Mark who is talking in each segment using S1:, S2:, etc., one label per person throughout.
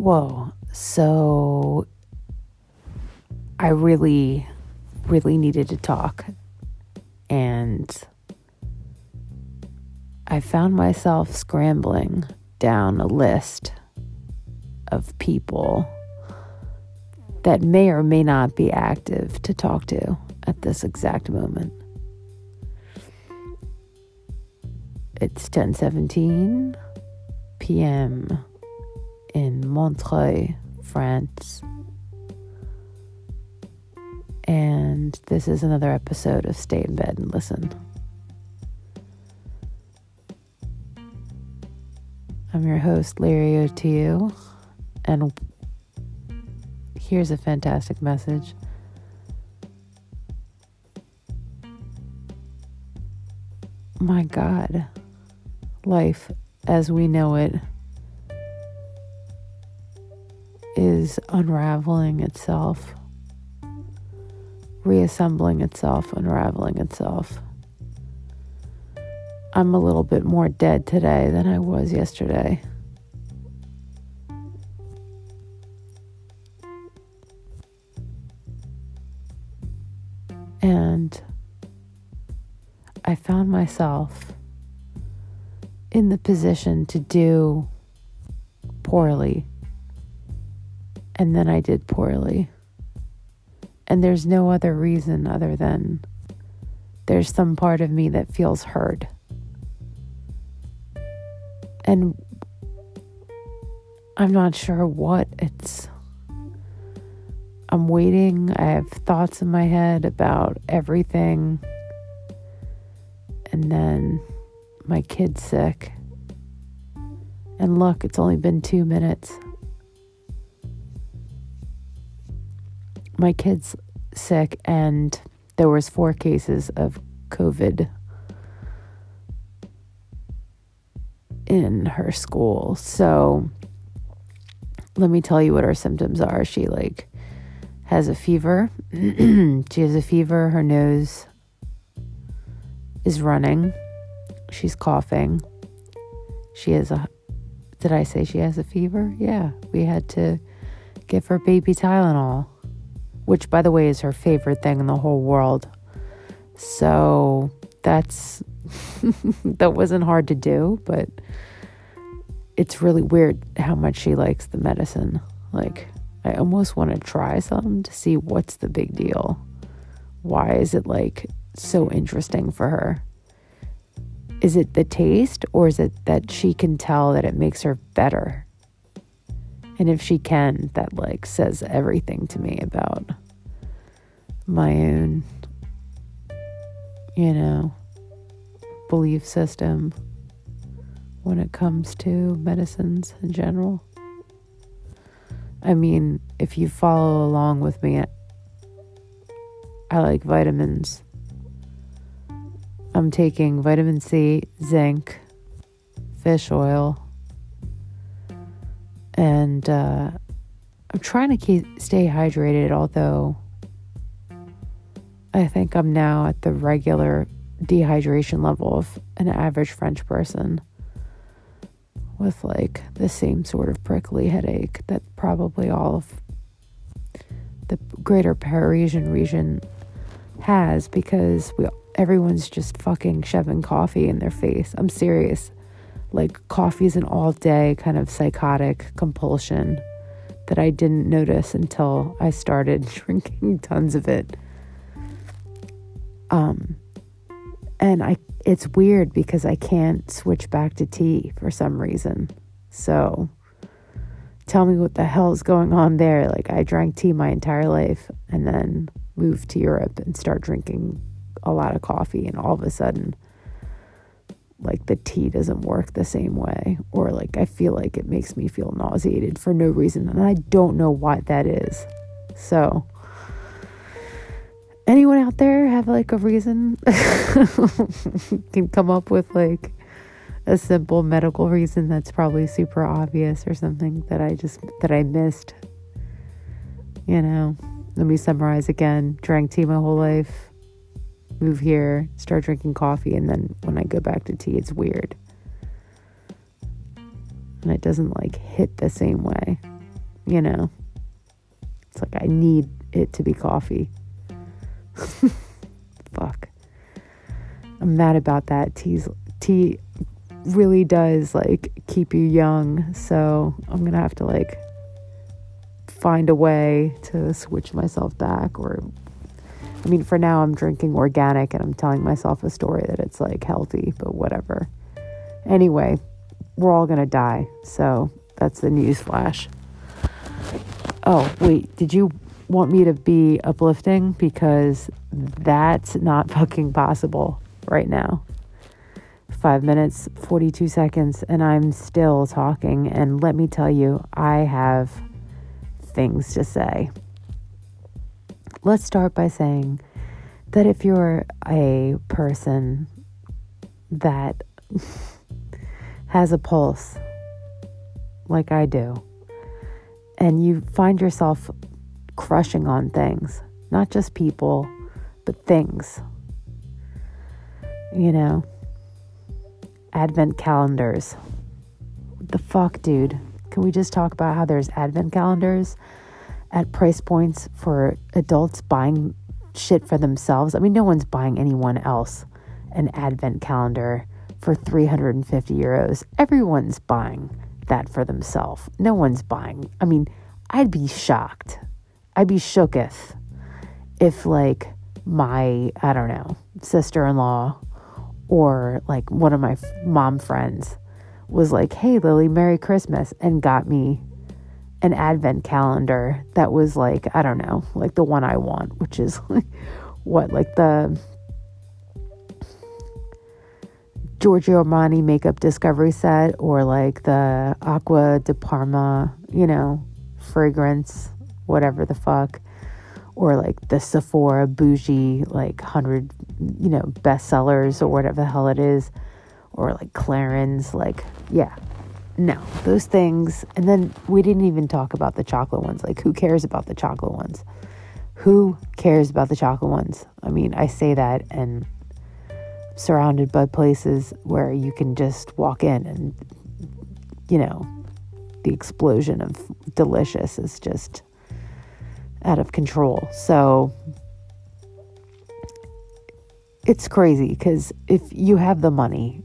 S1: Whoa. So I really, really needed to talk. And I found myself scrambling down a list of people that may or may not be active to talk to at this exact moment. It's 10:17 p.m. in Montreuil, France. And this is another episode of Stay in Bed and Listen. I'm your host, Larry Otiu, and here's a fantastic message. My God, life as we know it is unraveling itself, reassembling itself, unraveling itself. I'm a little bit more dead today than I was yesterday. And I found myself in the position to do poorly. And then I did poorly. And there's no other reason other than there's some part of me that feels hurt. And I'm not sure what it's. I'm waiting. I have thoughts in my head about everything. And then my kid's sick. And look, it's only been two minutes. My kid's sick, and there was four cases of COVID in her school. So let me tell you what her symptoms are. She like has a fever. she has a fever. Her nose is running. She's coughing. She has a Did I say she has a fever? Yeah. We had to give her baby Tylenol, which by the way is her favorite thing in the whole world. So that's that wasn't hard to do, but it's really weird how much she likes the medicine. Like, I almost want to try some to see what's the big deal. Why is it like so interesting for her? Is it the taste or is it that she can tell that it makes her better? And if she can, that like says everything to me about my own, you know, belief system when it comes to medicines in general. I mean, if you follow along with me, I like vitamins. I'm taking vitamin C, zinc, fish oil, and uh, I'm trying to keep stay hydrated. Although I think I'm now at the regular dehydration level of an average French person with like the same sort of prickly headache that probably all of the greater Parisian region has because we everyone's just fucking shoving coffee in their face. I'm serious. Like coffee is an all day kind of psychotic compulsion that I didn't notice until I started drinking tons of it. Um and I it's weird because I can't switch back to tea for some reason. So tell me what the hell is going on there. Like I drank tea my entire life and then moved to Europe and start drinking a lot of coffee and all of a sudden like the tea doesn't work the same way or like I feel like it makes me feel nauseated for no reason and I don't know why that is. So anyone out there have like a reason can come up with like a simple medical reason that's probably super obvious or something that I just that I missed? You know let me summarize again. Drank tea my whole life move here start drinking coffee and then when I go back to tea it's weird and it doesn't like hit the same way you know. It's like I need it to be coffee. Fuck. I'm mad about that. Tea's, tea really does like keep you young. So I'm to have to like find a way to switch myself back or I mean for now I'm drinking organic and I'm telling myself a story that it's like healthy, but whatever. Anyway, we're all to die. So that's the news flash. Oh, wait, did you want me to be uplifting? Because that's not fucking possible right now. Five minutes, 42 seconds, and I'm still talking. And let me tell you, I have things to say. Let's start by saying that if you're a person that has a pulse, like I do, and you find yourself crushing on things, not just people, but things. You know, advent calendars. What the fuck, dude? Can we just talk about how there's advent calendars at price points for adults buying shit for themselves? I mean, no one's buying anyone else an advent calendar for 350 euros. Everyone's buying that for themselves. No one's buying. I mean, I'd be shocked. I'd be shooketh if, like, my, I don't know, sister in law or like one of my mom friends was like, hey, Lily, Merry Christmas, and got me an advent calendar that was like, I don't know, like the one I want, which is like, what, like the Giorgio Armani makeup discovery set or like the Acqua di Parma, you know, fragrance, whatever the fuck, or like the Sephora bougie, like 100, you know, bestsellers or whatever the hell it is, or like Clarins, like, yeah. No, those things. And then we didn't even talk about the chocolate ones. Like, who cares about the chocolate ones? Who cares about the chocolate ones? I mean, I say that and surrounded by places where you can just walk in and, you know, the explosion of delicious is just out of control. So it's crazy because if you have the money,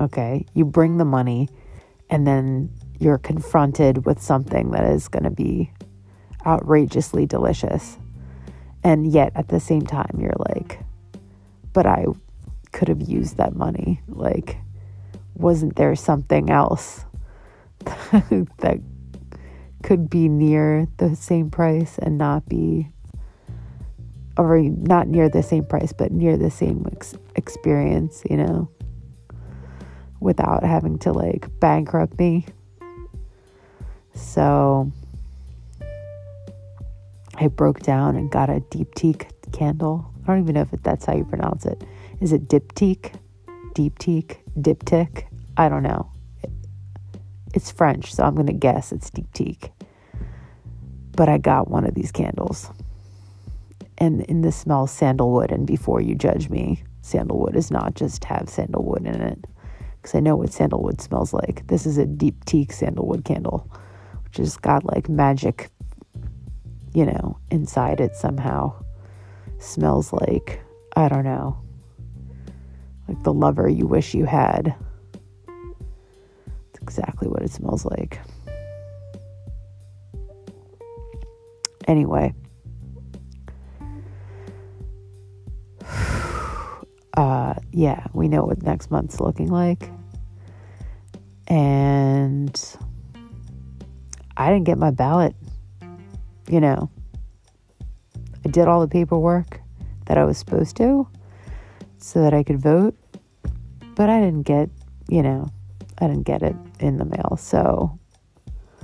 S1: okay, you bring the money and then you're confronted with something that is going to be outrageously delicious. And yet at the same time, you're like, but I could have used that money. Like, wasn't there something else that could be near the same price and not be, or not near the same price, but near the same ex- experience, you know, without having to like bankrupt me? So I broke down and got a Deeptique candle. I don't even know if that's how you pronounce it. Is it diptyque? Deeptique? Diptych? I don't know. It's French, so I'm going to guess it's Deeptique. But I got one of these candles. And in the smell sandalwood. And before you judge me, sandalwood is not just have sandalwood in it. Because I know what sandalwood smells like. This is a deep teak sandalwood candle, which has got like magic, you know, inside it somehow. Smells like, I don't know, like the lover you wish you had. It's exactly what it smells like. Anyway, uh, yeah, we know what next month's looking like. And I didn't get my ballot. You know, I did all the paperwork that I was supposed to so that I could vote. But I didn't get, you know, I didn't get it in the mail. So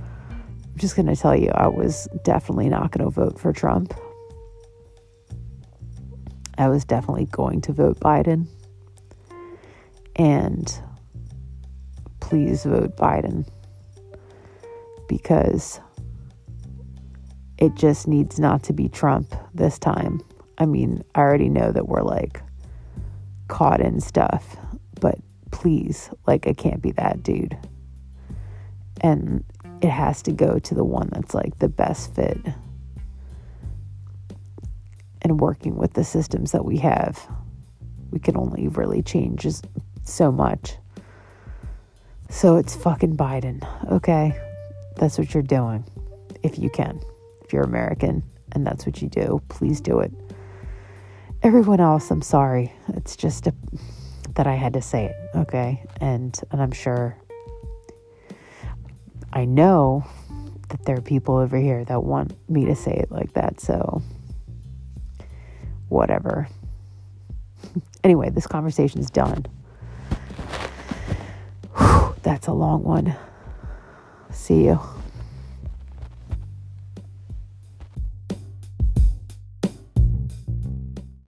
S1: I'm just going to tell you, I was definitely not going to vote for Trump. I was definitely going to vote Biden. And please vote Biden because it just needs not to be Trump this time. I mean, I already know that we're like caught in stuff, but please, like, it can't be that dude. And it has to go to the one that's like the best fit and working with the systems that we have we can only really change so much. So it's fucking biden okay? That's what you're doing if you can. If you're american and that's what you do please do it. Everyone else i'm sorry. It's just a, that i had to say it okay? And and i'm sure I know that there are people over here that want me to say it like that, so whatever. anyway, this conversation is done. Whew, that's a long one. See you.